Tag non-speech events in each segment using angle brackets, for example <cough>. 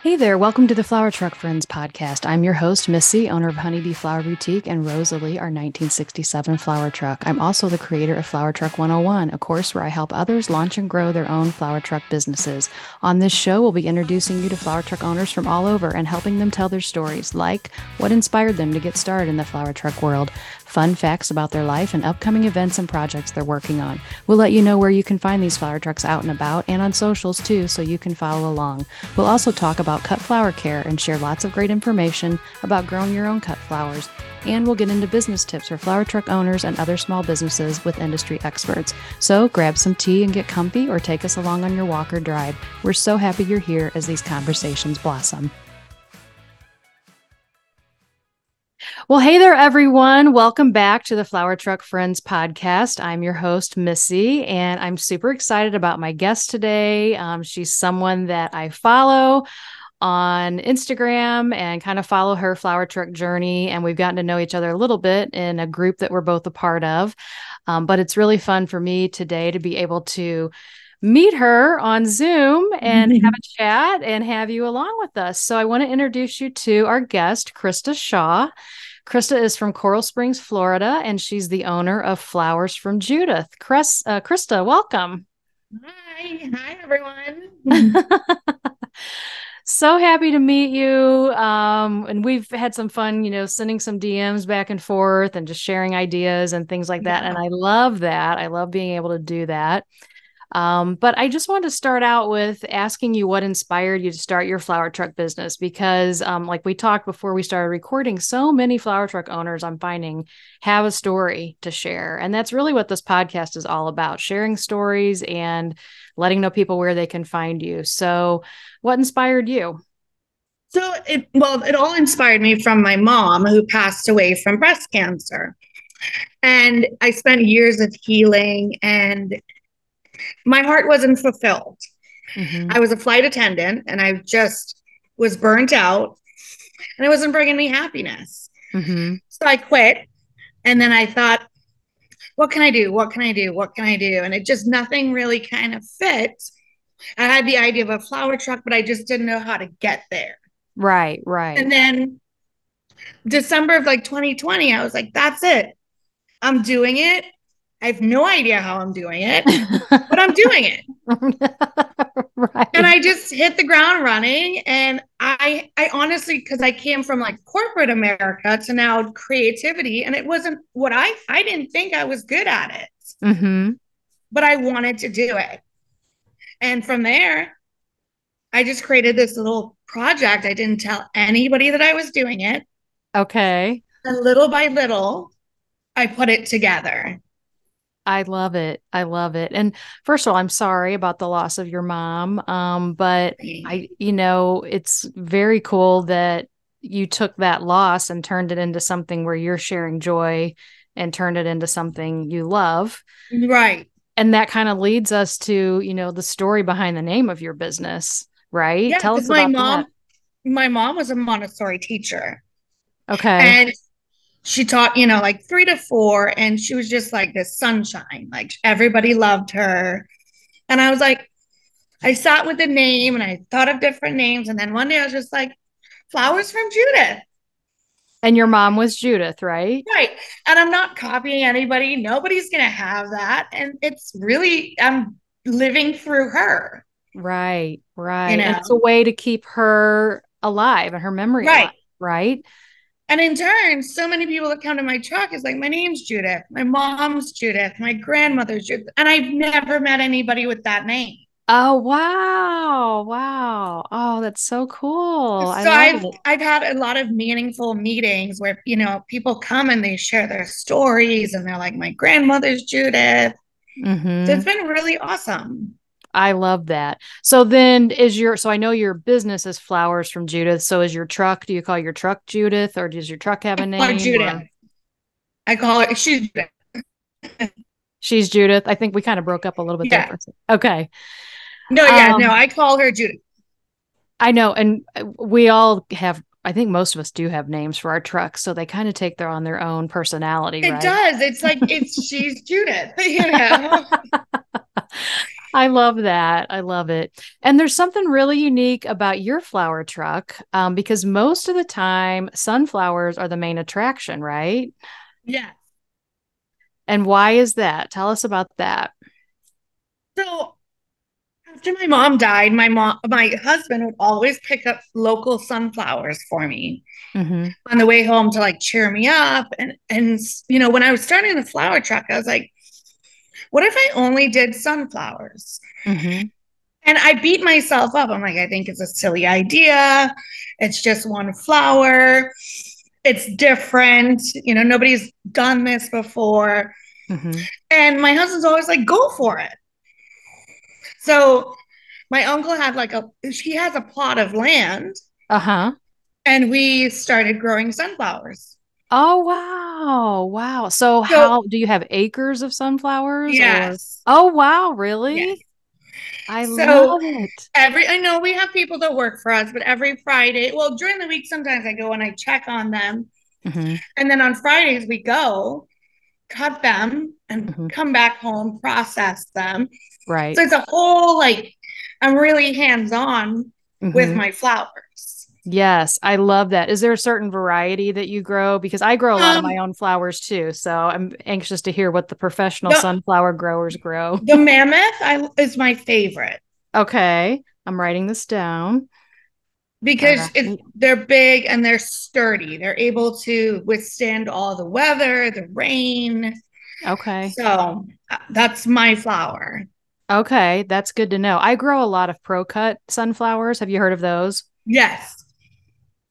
Hey there, welcome to the Flower Truck Friends podcast. I'm your host, Missy, owner of Honeybee Flower Boutique, and Rosalee, our 1967 flower truck. I'm also the creator of Flower Truck 101, a course where I help others launch and grow their own flower truck businesses. On this show, we'll be introducing you to flower truck owners from all over and helping them tell their stories, like what inspired them to get started in the flower truck world, fun facts about their life, and upcoming events and projects they're working on. We'll let you know where you can find these flower trucks out and about and on socials too, so you can follow along. We'll also talk about cut flower care and share lots of great information about growing your own cut flowers. And we'll get into business tips for flower truck owners and other small businesses with industry experts. So grab some tea and get comfy or take us along on your walk or drive. We're so happy you're here as these conversations blossom. Well, hey there, everyone. Welcome back to the Flower Truck Friends podcast. I'm your host, Missy, and I'm super excited about my guest today. Um, she's someone that I follow on Instagram and kind of follow her flower truck journey. And we've gotten to know each other a little bit in a group that we're both a part of. Um, but it's really fun for me today to be able to meet her on Zoom and have a <laughs> chat and have you along with us. So I want to introduce you to our guest, Krista Shaw. Krista is from Coral Springs, Florida, and she's the owner of Flowers from Judith. Chris, uh, Krista, welcome. Hi, hi everyone. <laughs> so happy to meet you. Um, and we've had some fun, you know, sending some DMs back and forth and just sharing ideas and things like that. Yeah. And I love that. I love being able to do that. Um, but I just wanted to start out with asking you what inspired you to start your flower truck business because, um, like we talked before we started recording, so many flower truck owners I'm finding have a story to share. And that's really what this podcast is all about sharing stories and letting know people where they can find you. So, what inspired you? So it well, it all inspired me from my mom who passed away from breast cancer. And I spent years of healing and my heart wasn't fulfilled. Mhm. I was a flight attendant and I just was burnt out and it wasn't bringing me happiness. Mhm. So I quit. And then I thought, what can I do? What can I do? What can I do? And it just nothing really kind of fit. I had the idea of a flower truck, but I just didn't know how to get there. Right, right. And then December of like 2020, I was like, that's it. I'm doing it. I have no idea how I'm doing it, <laughs> but I'm doing it. <laughs> right. And I just hit the ground running. And I I honestly, because I came from like corporate America to now creativity, and it wasn't what I I didn't think I was good at it, mm-hmm. but I wanted to do it. And from there, I just created this little project. I didn't tell anybody that I was doing it. Okay. And little by little, I put it together. I love it. I love it. And first of all, I'm sorry about the loss of your mom. Um, but I, you know, it's very cool that you took that loss and turned it into something where you're sharing joy and turned it into something you love. Right. And that kind of leads us to, you know, the story behind the name of your business, right? Yeah, Tell us my mom, my mom was a Montessori teacher. Okay. And she taught, you know, like three to four, and she was just like this sunshine. Like everybody loved her. And I was like, I sat with the name and I thought of different names. And then one day I was just like, flowers from Judith. and your mom was Judith, right? Right. And I'm not copying anybody. Nobody's going to have that. And it's really, I'm living through her. Right, right. You And know? it's a way to keep her alive and her memory Right. alive, right? And in turn, so many people that come to my truck is like, my name's Judith, my mom's Judith, my grandmother's Judith. And I've never met anybody with that name. Oh, wow. Wow. Oh, that's so cool. So I've it. I've had a lot of meaningful meetings where you know people come and they share their stories and they're like, my grandmother's Judith. So Mhm. it's been really awesome. I love that. So then is your so I know your business is flowers from Judith. So is your truck, do you call your truck Judith or does your truck have a name? Judith. or- I call her she's Judith. She's Judith. I think we kind of broke up a little bit. Yeah. second. Okay. No, yeah, Um, no, I call her Judith. I know, and uh, we all have. I think most of us do have names for our trucks, so they kind of take their on their own personality, It right? does. It's like it's she's Judith, <laughs> you know. <laughs> <laughs> I love that. I love it. And there's something really unique about your flower truck um, because most of the time, sunflowers are the main attraction, right? Yeah. And why is that? Tell us about that. So after my mom died, my mom, my husband would always pick up local sunflowers for me Mhm. on the way home to like cheer me up. And and you know, when I was starting the flower truck, I was like, what if I only did sunflowers? Mhm. And I beat myself up. I'm like, I think it's a silly idea. It's just one flower. It's different. You know, nobody's done this before. Mhm. And my husband's always like, go for it. So my uncle had like a, he has a plot of land Uh huh. and we started growing sunflowers. Oh wow, wow. So, So- how do you have acres of sunflowers? or- Yes. Oh wow, really? Yes. I So- love it. Every, I know we have people that work for us, but every Friday, well, during the week, sometimes I go and I check on them. Mhm. And then on Fridays, we go cut them and Mhm. come back home, process them. Right. So it's a whole like, I'm really hands on with Mhm. my flowers. Yes, I love that. Is there a certain variety that you grow? Because I grow a lot of Um, my own flowers too. So I'm anxious to hear what the professional The- sunflower growers grow. The mammoth I, is my favorite Okay. I'm writing this down. because it's, they're big and they're sturdy. They're able to withstand all the weather, the rain. Okay. So uh, that's my flower. Okay. That's good to know. I grow a lot of ProCut sunflowers. Have you heard of those? Yes.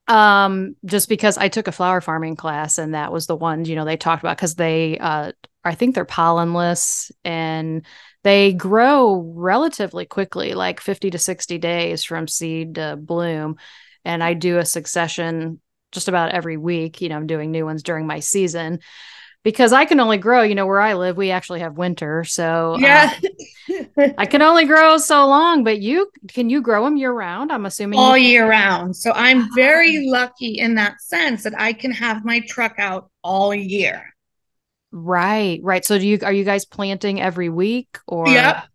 Um, just because I took a flower farming class and that was the ones, you know, they talked about because they uh I think they're pollenless and they grow relatively quickly, like 50 to 60 days from seed to bloom. And I do a succession just about every week. You know, I'm doing new ones during my season because I can only grow, you know, where I live, we actually have winter. So um, Yeah. I can only grow so long, but you can you grow them year round? I'm assuming all year round. So I'm very lucky in that sense that I can have my truck out all year. Right, right. So do you are you guys planting every week or Yep.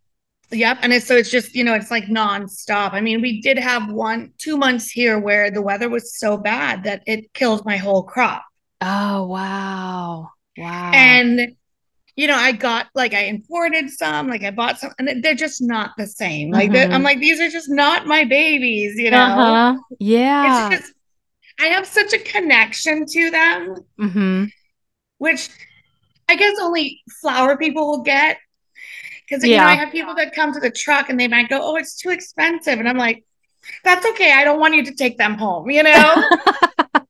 Yep. And it's, so it's just, you know, it's like nonstop. I mean, we did have one, two months here where the weather was so bad that it killed my whole crop. Oh, wow. Wow. And, you know, I got like, I imported some, like I bought some, and they're just not the same. Like, Mhm. I'm like, these are just not my babies, you know? uh-huh. Yeah. It's just, I have such a connection to them. hmm which I guess only flower people will get. Because you know, I have people that come to the truck and they might go, "Oh, it's too expensive," and I'm like, "That's okay. I don't want you to take them home. You know, you have to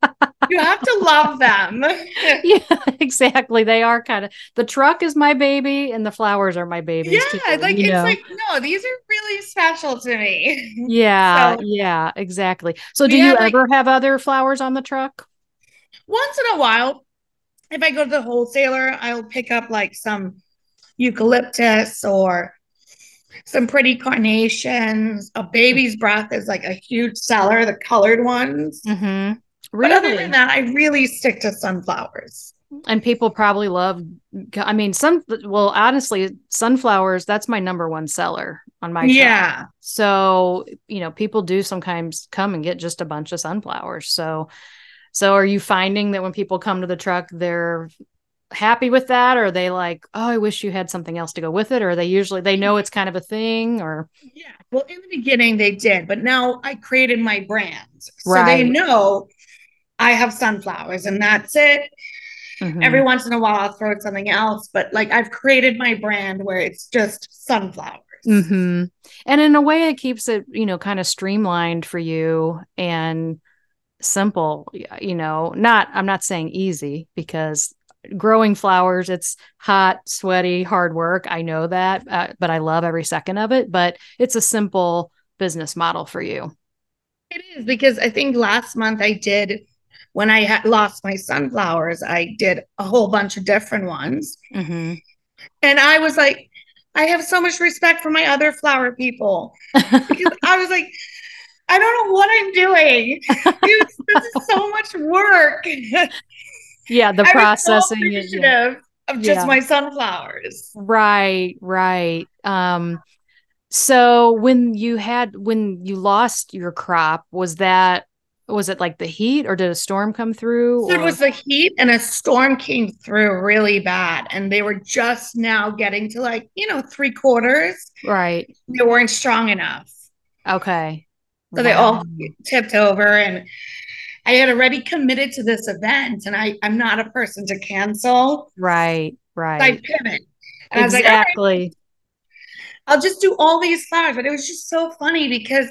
love them." <laughs> yeah, exactly. They are kind of the truck is my baby and the flowers are my babies. yeah, too, like it's know? like no, these are really special to me. <laughs> yeah, so- yeah, exactly. So do We you like- ever have other flowers on the truck? Once in a while, if I go to the wholesaler, I'll pick up like some eucalyptus or some pretty carnations. A baby's breath is like a huge seller, the colored ones. Mm-hmm. But other than that, I really stick to sunflowers. and people probably love i mean some well honestly sunflowers that's my number one seller on my yeah. so you know people do sometimes come and get just a bunch of sunflowers so so are you finding that when people come to the truck they're happy with that or are they like oh i wish you had something else to go with it or they usually they know it's kind of a thing or Yeah. Well, in the beginning they did, but now I created my brand. So Right. they know I have sunflowers and that's it. Mhm. Every once in a while I'll throw in something else, but like I've created my brand where it's just sunflowers. hmm And in a way, it keeps it, you know, kind of streamlined for you and simple. You know, not, I'm not saying easy because growing flowers, it's hot, sweaty, hard work. I know that, uh, but I love every second of it. But it's a simple business model for you. It is because I think last month I did when I had lost my sunflowers, I did a whole bunch of different ones. hmm And I was like, I have so much respect for my other flower people. Because I was like, I don't know what I'm doing. <laughs> Dude, this is so much work. yeah, the I so processing is yeah. of just Yeah. my sunflowers. Right, right. Um, So when you had when you lost your crop, was that was it like the heat or did a storm come through? So it was the heat and a storm came through really bad. And they were just now getting to like, you know, three quarters. right. They weren't strong enough. Okay. So they all tipped over and I had already committed to this event and I, I'm not a person to cancel. right, So I right. pivot. And I was like, right, Exactly. I'll just do all these flowers. But it was just so funny because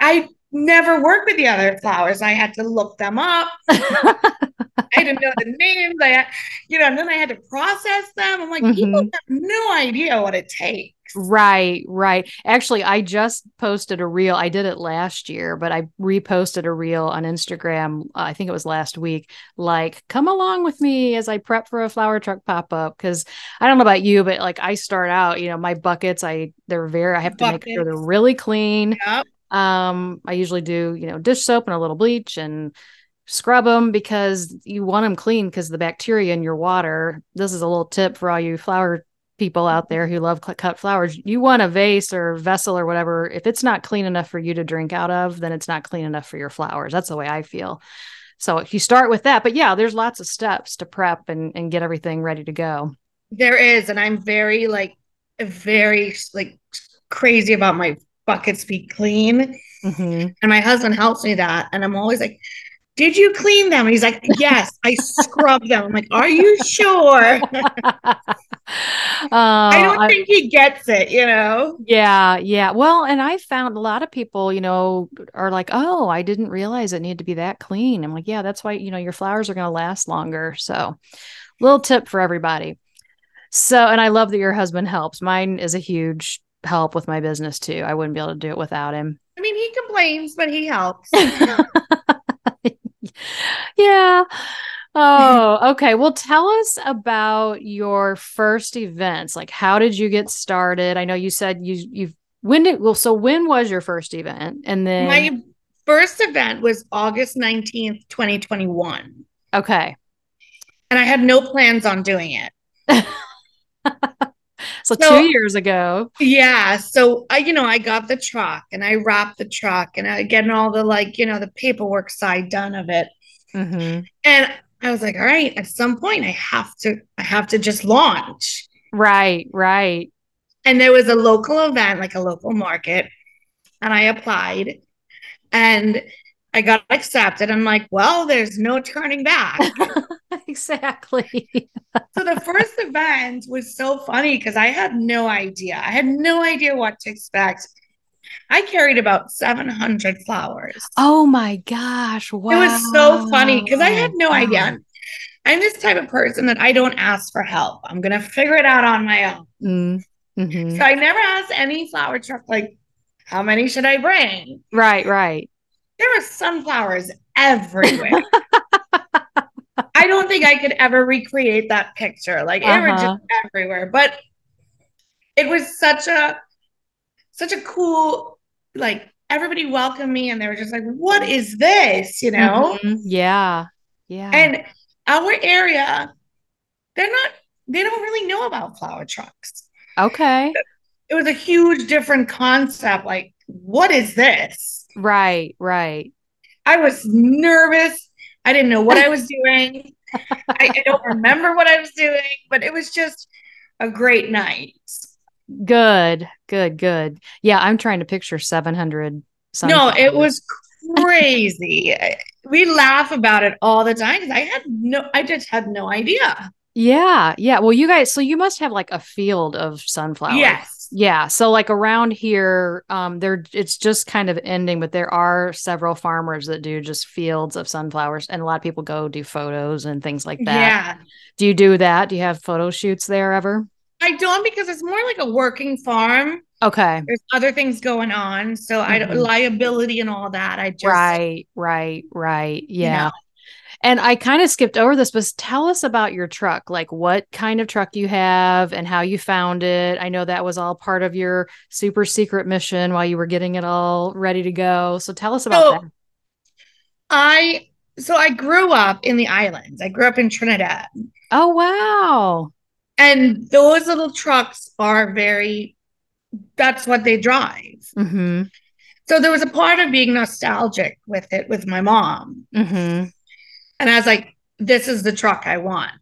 I never worked with the other flowers. I had to look them up. <laughs> I didn't know the names. I had, you know, and then I had to process them. I'm like, people Mhm. have no idea what it takes. Right, right. Actually, I just posted a reel. I did it last year, but I reposted a reel on Instagram. uh, I think it was last week. Like, come along with me as I prep for a flower truck pop up. Because I don't know about you, but like I start out, you know, my buckets, I they're very. I have to make sure they're really clean. Yep. Um, I usually do, you know, dish soap and a little bleach and scrub them because you want them clean because the bacteria in your water. This is a little tip for all you flower people out there who love cut flowers. You want a vase or vessel or whatever. If it's not clean enough for you to drink out of, then it's not clean enough for your flowers. That's the way I feel. So if you start with that, but yeah, there's lots of steps to prep and, and get everything ready to go. There is, and I'm very like very like crazy about my buckets be clean. Mhm. And my husband helps me that. And I'm always like, Did you clean them? And he's like, Yes, I scrubbed them. I'm like, Are you sure? <laughs> <laughs> I don't Uh, I- think he gets it, you know? Yeah, yeah. Well, and I found a lot of people, you know, are like, "Oh, I didn't realize it needed to be that clean." I'm like, "Yeah, that's why, you know, your flowers are going to last longer." So, little tip for everybody. So, and I love that your husband helps. Mine is a huge help with my business too. I wouldn't be able to do it without him. I mean, he complains, but he helps. <laughs> <laughs> Yeah. Oh, okay. Well, tell us about your first events. Like, how did you get started? I know you said you you've when did well, so when was your first event? And then My first event was August 19th, 2021. okay. And I had no plans on doing it. <laughs> So, So- two years ago. Yeah. So I, you know, I got the truck and I wrapped the truck and I getting all the like, you know, the paperwork side done of it. hmm And I was like, all right, at some point I have to, I have to just launch. Right, right. And there was a local event, like a local market, and I applied and I got accepted. I'm like, well, there's no turning back. <laughs> exactly. So the first event was so funny because I had no idea. I had no idea what to expect. I carried about 700 flowers. Oh my gosh. Wow. It was so funny because I had no Wow. idea. I'm this type of person that I don't ask for help. I'm going to figure it out on my own. Mm, mhm. So I never asked any flower truck, like, how many should I bring? Right, right. There were sunflowers everywhere. I don't think I could ever recreate that picture. Like they were Uh-huh. just everywhere. But it was such a such a cool like everybody welcomed me and they were just like, what is this? You know? Mhm. Yeah. Yeah. And our area, they're not they don't really know about flower trucks. okay. It was a huge different concept. Like, what is this? Right, right. I was nervous. I didn't know what I was doing. I, I don't remember what I was doing, but it was just a great night. Good, good, good. Yeah, I'm trying to picture 700 No, it was crazy. <laughs> We laugh about it all the time because I had no, I just had no idea. Yeah, yeah. Well, you guys, so you must have like a field of sunflowers. Yes. Yeah. So like around here, um, there it's just kind of ending, but there are several farmers that do just fields of sunflowers, and a lot of people go do photos and things like that. Yeah. Do you do that? Do you have photo shoots there ever? I don't because it's more like a working farm. Okay. There's other things going on. So I don't Mhm. liability and all that. I just Right, right, right. you Yeah. know. And I kind of skipped over this, but tell us about your truck. Like what kind of truck you have and how you found it. I know that was all part of your super secret mission while you were getting it all ready to go. So tell us about So- that. I so I grew up in the islands. I grew up in Trinidad. Oh, wow. And those little trucks are very that's what they drive. Mm-hmm. So there was a part of being nostalgic with it with my mom. Mm-hmm. And I was like, this is the truck I want.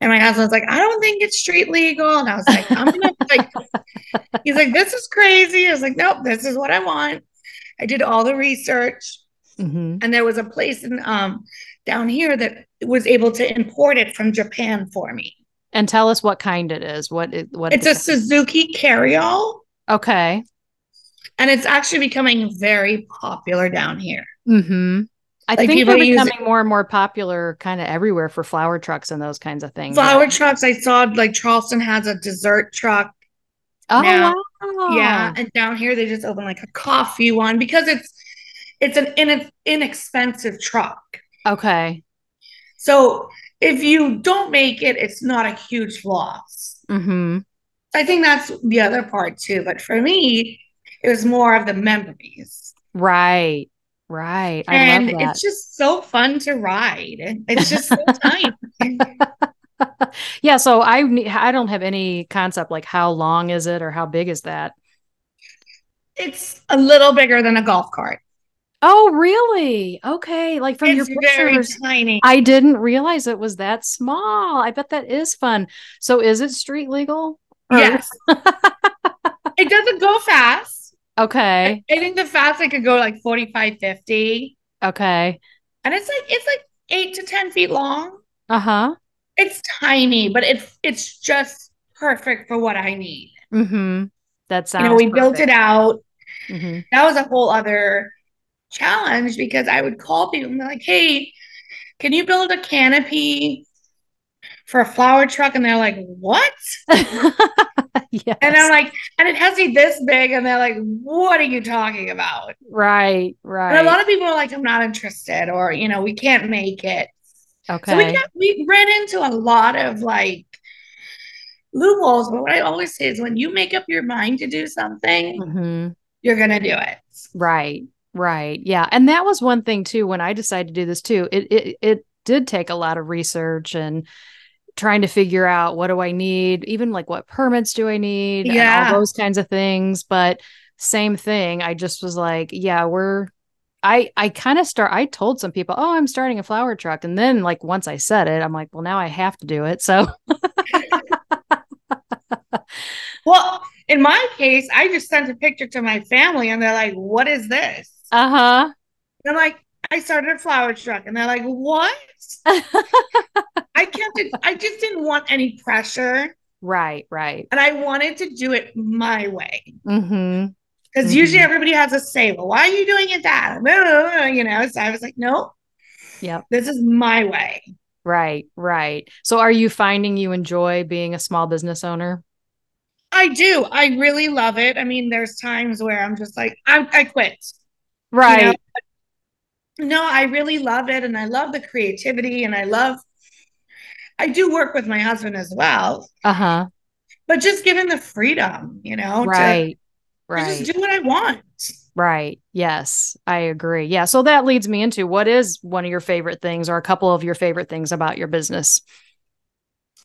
And my husband's like, I don't think it's street legal. And I was like, I'm gonna <laughs> like, he's like, this is crazy. I was like, nope, this is what I want. I did all the research. Mm-hmm. And there was a place in um down here that was able to import it from Japan for me. And tell us what kind it is. What it, what It's a Suzuki Carryall, okay. and it's actually becoming very popular down here. Mm-hmm. I Like, think they're use becoming more and more popular, kind of everywhere for flower trucks and those kinds of things. Flower trucks, I saw like Charleston has a dessert truck. Oh now. wow! Yeah, and down here they just opened like a coffee one because it's it's an in- inexpensive truck. Okay. So if you don't make it, it's not a huge loss. Mm-hmm. I think that's the other part too. But for me, it was more of the memories. Right. Right. I and it's just so fun to ride. It's just so <laughs> tiny. <laughs> yeah. So I I don't have any concept like how long is it or how big is that? It's a little bigger than a golf cart. Oh, really? Okay. Like from it's your very pictures, tiny. I didn't realize it was that small. I bet that is fun. So is it street legal? Or- yes. <laughs> it doesn't go fast. Okay. I think the fast I could go like 45, 50. Okay. And it's like it's like eight to ten feet long. Uh-huh. It's tiny, but it's it's just perfect for what I need. Mm-hmm. That sounds you know, we built it out. hmm That was a whole other challenge because I would call people and be like, hey, can you build a canopy for a flower truck? And they're like, what? <laughs> yes. And I'm like, and it has to be this big. And they're like, what are you talking about? right, right. And a lot of people are like, I'm not interested, or you know, we can't make it. okay. So we got we ran into a lot of like loopholes. But what I always say is when you make up your mind to do something, hmm you're gonna do it. Right. Right. Yeah. And that was one thing too when I decided to do this too. It it it did take a lot of research and trying to figure out what do I need, even like what permits do I need, and Yeah. all those kinds of things. But same thing. I just was like, yeah, we're I I kind of start I told some people, "Oh, I'm starting a flower truck." And then like once I said it, I'm like, "Well, now I have to do it." So, <laughs> Well, in my case, I just sent a picture to my family and they're like, What is this? uh-huh. And I'm like, I started a flower truck. And they're like, What? I kept it, I just didn't want any pressure. right, right. And I wanted to do it my way. Mm-hmm. Because Mhm. usually everybody has a say, well, why are you doing it that? <laughs> You know, so I was like, no, Yep. this is my way. Right, right. So are you finding you enjoy being a small business owner? I do. I really love it. I mean, there's times where I'm just like, I, I quit. Right. No, I really love it. And I love the creativity and I love, I do work with my husband as well, Uh-huh. but just given the freedom, you know, Right. to, Right. just do what I want. Right. Yes, I agree. Yeah. So that leads me into what is one of your favorite things or a couple of your favorite things about your business?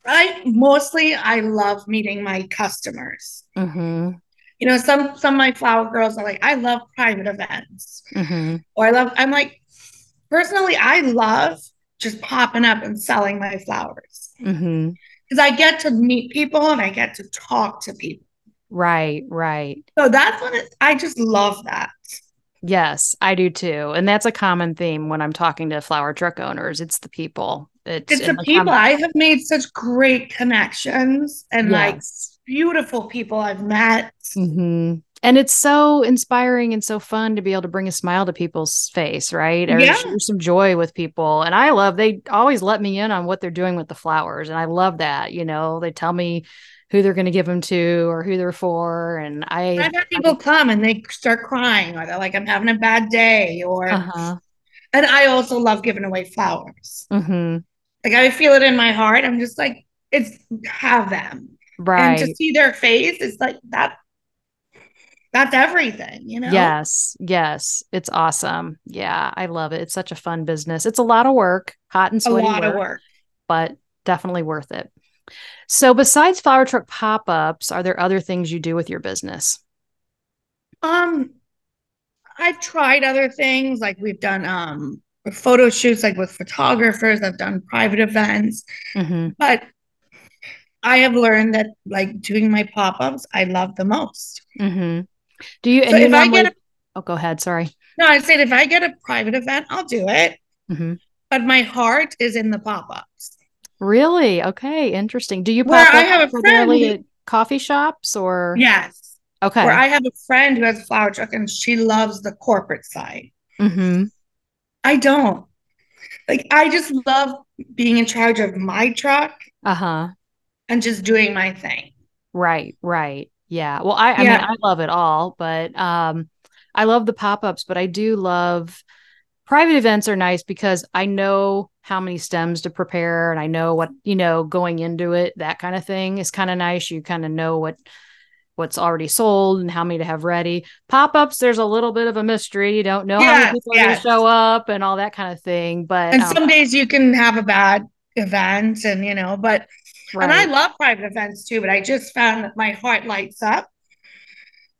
I mostly, I love meeting my customers. Mm-hmm. You know, some some of my flower girls are like, I love private events. Mm-hmm. or I love, I'm like, personally, I love just popping up and selling my flowers Mm-hmm. because I get to meet people and I get to talk to people. Right. Right. So that's when it, I just love that. Yes, I do too. And that's a common theme when I'm talking to flower truck owners. It's the people. It's, It's the com- people. I have made such great connections and like beautiful people I've met. hmm And it's so inspiring and so fun to be able to bring a smile to people's face, right? Or Yeah. share some joy with people. And I love, they always let me in on what they're doing with the flowers. And I love that. You know, they tell me who they're going to give them to or who they're for. And I, I've had people come and they start crying or they're like, I'm having a bad day. Or, uh-huh. and I also love giving away flowers. hmm Like I feel it in my heart. I'm just like, it's have them. Right. and to see their face it's like that that's everything you know Yes, yes, it's awesome. Yeah, I love it. It's such a fun business. It's a lot of work, hot and sweaty. a lot work, of work but definitely worth it. So, besides flower truck pop ups, are there other things you do with your business? Um, I've tried other things like we've done um photo shoots like with photographers. I've done private events, Mm-hmm. but I have learned that like doing my pop ups, I love the most. Mm-hmm. Do you? And So if I get a oh, go ahead. Sorry. no, I said if I get a private event, I'll do it. hmm But my heart is in the pop ups. Really? Okay. Interesting. Do you Where pop I have a primarily friend- at coffee shops or? Yes. Okay. Where I have a friend who has a flower truck and she loves the corporate side. mm-hmm. I don't. Like I just love being in charge of my truck Uh huh. and just doing my thing. Right. Right. Yeah. Well, I, I mean, I love it all, but um, I love the pop ups, but I do love private events are nice because I know how many stems to prepare and I know what, you know, going into it, that kind of thing is kind of nice. You kind of know what what's already sold and how many to have ready. Pop-ups, there's a little bit of a mystery. You don't know how many Yes, people are going to show up and all that kind of thing. But And um, some days you can have a bad event and you know, but and I love private events too, but I just found that my heart lights up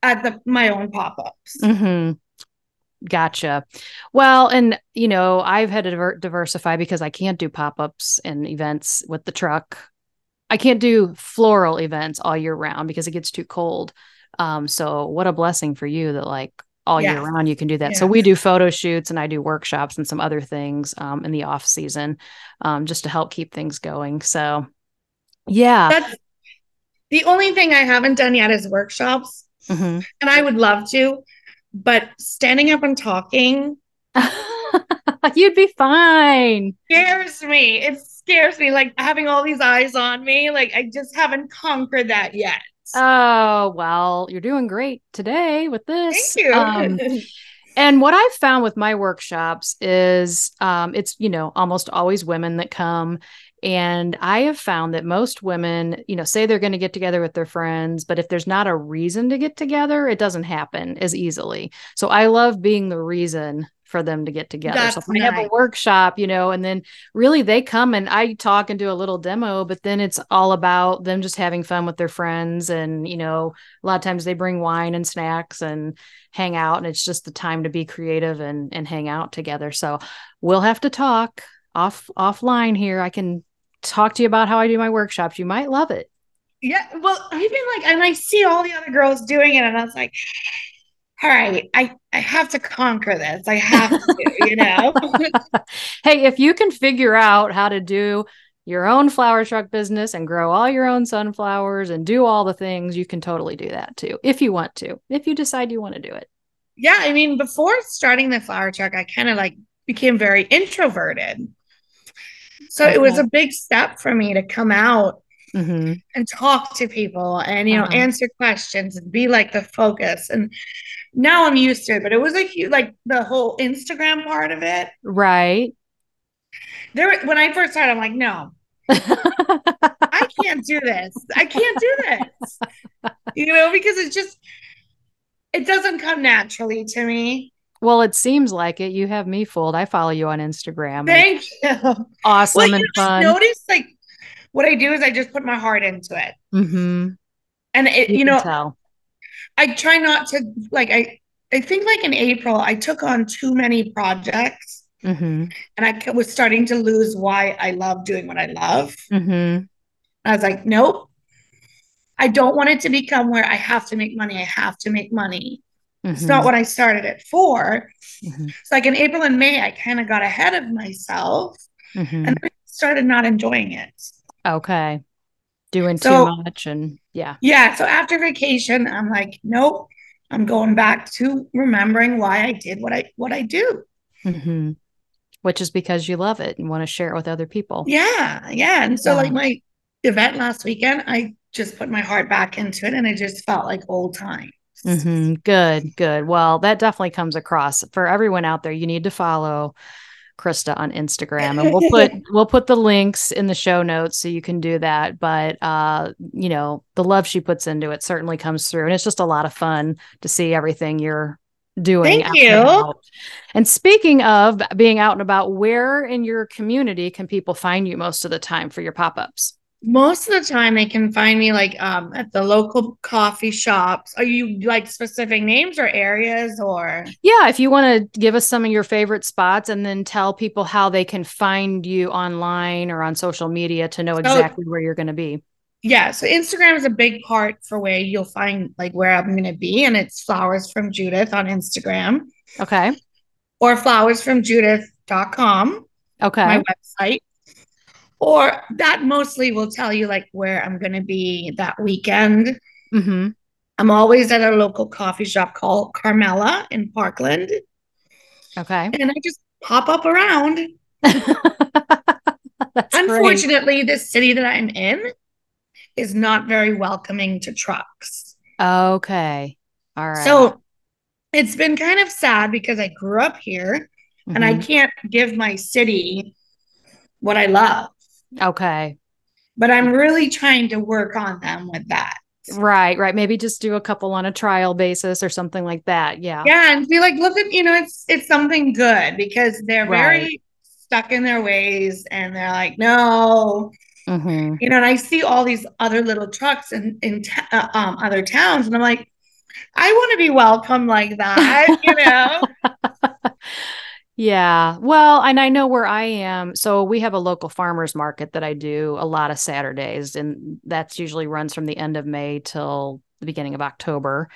at the my own pop-ups. Mm-hmm. Gotcha. Well, and you know, I've had to diver- diversify because I can't do pop-ups and events with the truck. I can't do floral events all year round because it gets too cold. Um, so what a blessing for you that like all year round you can do that. So we do photo shoots and I do workshops and some other things um, in the off season um, just to help keep things going. So yeah. That's the only thing I haven't done yet is workshops, Mhm. and I would love to, but standing up and talking <laughs> You'd be fine. scares me. It scares me, like having all these eyes on me. Like I just haven't conquered that yet. Oh, well, you're doing great today with this. Thank you. Um, <laughs> and what I've found with my workshops is um, it's, you know, almost always women that come. And I have found that most women, you know, say they're going to get together with their friends, but if there's not a reason to get together, it doesn't happen as easily. So I love being the reason for them to get together. so That's if I have a workshop, you know, and then really they come and I talk and do a little demo, but then it's all about them just having fun with their friends. And, you know, a lot of times they bring wine and snacks and hang out and it's just the time to be creative and and hang out together. So we'll have to talk off offline here. I can talk to you about how I do my workshops. You might love it. yeah, well, I've been like, and I see all the other girls doing it, and I was like, all right, I I have to conquer this. I have to, you know. <laughs> <laughs> hey, if you can figure out how to do your own flower truck business and grow all your own sunflowers and do all the things, you can totally do that too, if you want to, if you decide you want to do it. yeah, I mean, before starting the flower truck, I kind of like became very introverted. So it was a big step for me to come out hmm and talk to people and you know Uh-huh. answer questions and be like the focus. And now I'm used to it, but it was like you like the whole Instagram part of it. Right. There when I first started, I'm like, no, <laughs> I can't do this. I can't do this. You know, because it's just it doesn't come naturally to me. well, it seems like it. You have me fooled. I follow you on Instagram. Thank you. awesome Well, you and fun. notice like what I do is I just put my heart into it. hmm And it, You, you, know, tell. I try not to like I I think like in April I took on too many projects hmm and I was starting to lose why I love doing what I love. hmm I was like, nope. I don't want it to become where I have to make money. I have to make money. It's not what I started it for. hmm So like in April and May, I kind of got ahead of myself hmm and I started not enjoying it. Okay. Doing So- too much and yeah. Yeah. So after vacation, I'm like, nope. I'm going back to remembering why I did what I what I do. hmm Which is because you love it and want to share it with other people. Yeah, yeah. And so Yeah. like my event last weekend, I just put my heart back into it and it just felt like old times. hmm Good, good. Well, that definitely comes across for everyone out there. You need to follow Krista on Instagram, and we'll put <laughs> we'll put the links in the show notes so you can do that. But uh, you know, the love she puts into it certainly comes through, and it's just a lot of fun to see everything you're doing. Thank out and you. And speaking of being out and about, where in your community can people find you most of the time for your pop ups? Most of the time they can find me like um at the local coffee shops. Are you like specific names or areas or Yeah, if you want to give us some of your favorite spots and then tell people how they can find you online or on social media to know exactly where you're going to be. Yeah, so Instagram is a big part for where you'll find like where I'm going to be and it's Flowers from Judith on Instagram. Okay. Or flowersfromjudith.com. Okay. My website or that mostly will tell you like where I'm going to be that weekend. Mm-hmm. I'm always at a local coffee shop called Carmela in Parkland. Okay. And I just pop up around. <laughs> Unfortunately, the city that I'm in is not very welcoming to trucks. Okay. All right. So it's been kind of sad because I grew up here mm-hmm. and I mm-hmm. can't give my city what I love. Okay. But I'm really trying to work on them with that. Right, right. Maybe just do a couple on a trial basis or something like that. Yeah. Yeah. And be like, look at, you know, it's it's something good because they're right. very stuck in their ways and they're like, no. Mm-hmm. You know, and I see all these other little trucks in in t- uh, um, other towns, and I'm like, I want to be welcome like that, you know. <laughs> Yeah. Well, and I know where I am. So we have a local farmers market that I do a lot of Saturdays, and that's usually runs from the end of May till the beginning of October.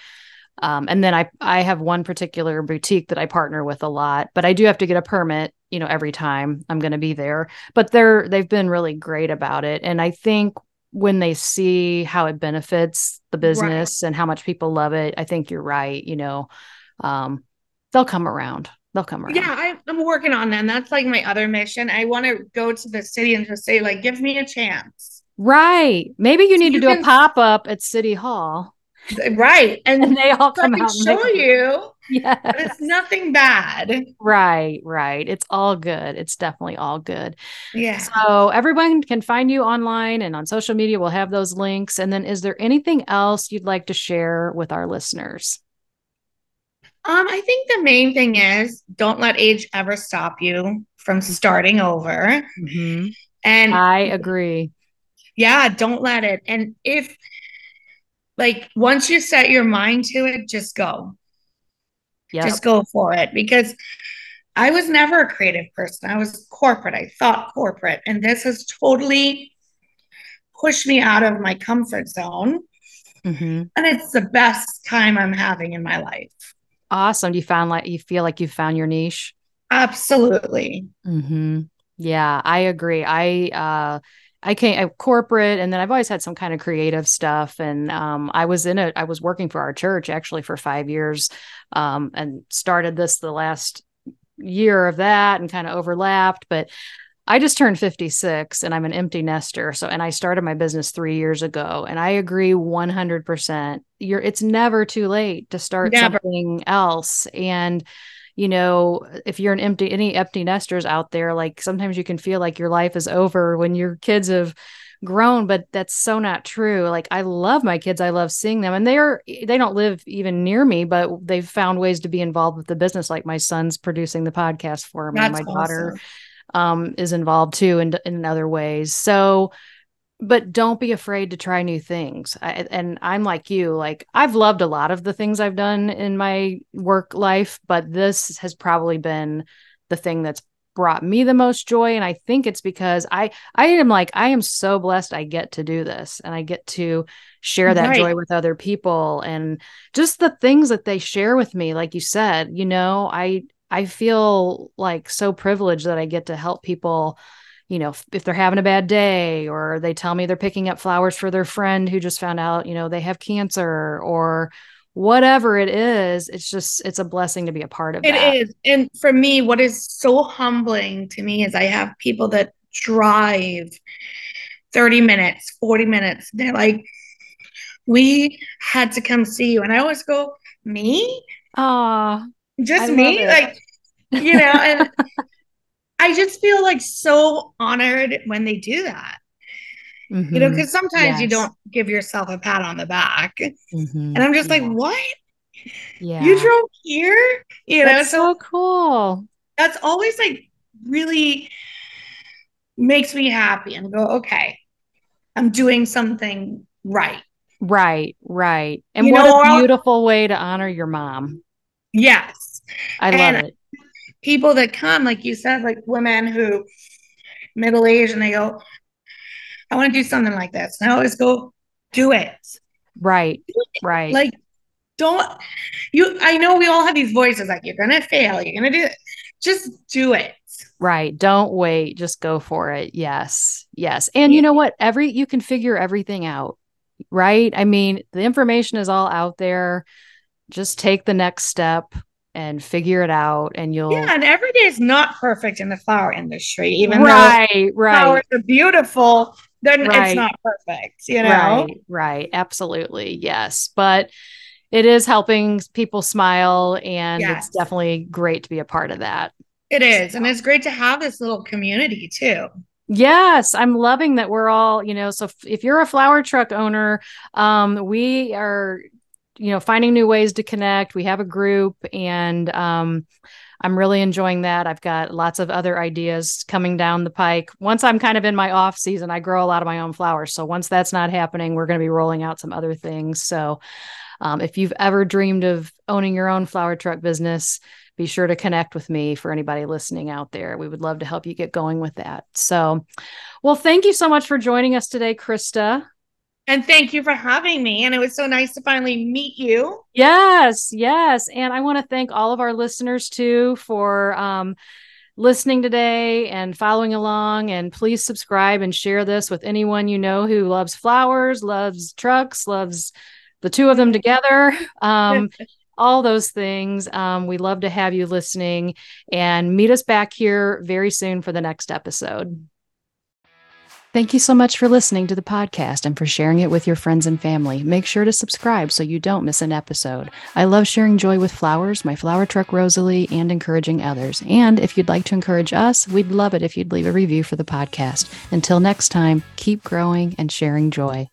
Um, and then I I have one particular boutique that I partner with a lot, but I do have to get a permit, you know, every time I'm going to be there. But they're they've been really great about it, and I think when they see how it benefits the business right. and how much people love it, I think you're right. You know, um, they'll come around they'll come around. Yeah, I, am working on that. And that's like my other mission. I want to go to the city and just say, like, give me a chance. Right. Maybe you need so to you do can... a pop up at City Hall. Right. And, and they all come out. show you. Yeah. It's nothing bad. Right. Right. It's all good. It's definitely all good. Yeah. So everyone can find you online and on social media. We'll have those links. And then is there anything else you'd like to share with our listeners? Um, I think the main thing is don't let age ever stop you from starting over. Mm-hmm. And I agree. Yeah, don't let it. And if like once you set your mind to it, just go. Yep. Just go for it because I was never a creative person. I was corporate. I thought corporate. And this has totally pushed me out of my comfort zone. Mm-hmm. And it's the best time I'm having in my life. Awesome. Do you found like you feel like you found your niche? Absolutely. Mm-hmm. Yeah, I agree. I uh I came I, corporate and then I've always had some kind of creative stuff. And um, I was in it, I was working for our church actually for five years um, and started this the last year of that and kind of overlapped. But I just turned 56 and I'm an empty nester. So, and I started my business three years ago. And I agree 100%. You're, it's never too late to start never. something else. And, you know, if you're an empty, any empty nesters out there, like sometimes you can feel like your life is over when your kids have grown, but that's so not true. Like I love my kids. I love seeing them and they're, they don't live even near me, but they've found ways to be involved with the business. Like my son's producing the podcast for me, that's my awesome. daughter um, is involved too in, in other ways. So, but don't be afraid to try new things. I, and I'm like you, like I've loved a lot of the things I've done in my work life, but this has probably been the thing that's brought me the most joy and i think it's because i i am like i am so blessed i get to do this and i get to share that right. joy with other people and just the things that they share with me like you said you know i I feel like so privileged that I get to help people, you know, if, if they're having a bad day or they tell me they're picking up flowers for their friend who just found out, you know, they have cancer or whatever it is, it's just it's a blessing to be a part of It that. is. And for me, what is so humbling to me is I have people that drive 30 minutes, 40 minutes. They're like, we had to come see you. And I always go, me? Ah, just me like you know and <laughs> i just feel like so honored when they do that mm-hmm. you know because mm-hmm. sometimes yes. you don't give yourself a pat on the back mm-hmm. and i'm just yeah. like what yeah you drove here you that's know so, so cool that's always like really makes me happy and go okay I'm doing something right. Right, right. And You what know, a beautiful way to honor your mom. Yes. I love And- it. People that come, like you said, like women who middle aged and they go, I want to do something like this. And I always go, do it. Right, right. Like, don't you? I know we all have these voices like, you're going to fail, you're going to do it. Just do it. Right. Don't wait. Just go for it. Yes. Yes. And you know what? Every you can figure everything out. Right? I mean, the information is all out there. Just take the next step and figure it out and you'll Yeah. And every day is not perfect in the flower industry, even though Right, right. flowers are beautiful, then Right. it's not perfect, you know? Right, right. Absolutely. Yes. But it is helping people smile and Yes. it's definitely great to be a part of that. It is. And it's great to have this little community too. Yes, I'm loving that we're all, you know, so if, if you're a flower truck owner, um, we are, you know, finding new ways to connect. We have a group and um, I'm really enjoying that. I've got lots of other ideas coming down the pike. Once I'm kind of in my off season, I grow a lot of my own flowers. So once that's not happening, we're going to be rolling out some other things. So um, if you've ever dreamed of owning your own flower truck business, be sure to connect with me for anybody listening out there. We would love to help you get going with that. So, well, thank you so much for joining us today, Krista. And thank you for having me. And it was so nice to finally meet you. Yes, yes. And I want to thank all of our listeners too for um, listening today and following along. And please subscribe and share this with anyone you know who loves flowers, loves trucks, loves the two of them together. <laughs> Um, <laughs> all those things. Um, we love to have you listening and meet us back here very soon for the next episode. Thank you so much for listening to the podcast and for sharing it with your friends and family. Make sure to subscribe so you don't miss an episode. I love sharing joy with flowers, my flower truck Rosalee, and encouraging others. And if you'd like to encourage us, we'd love it if you'd leave a review for the podcast. Until next time, keep growing and sharing joy.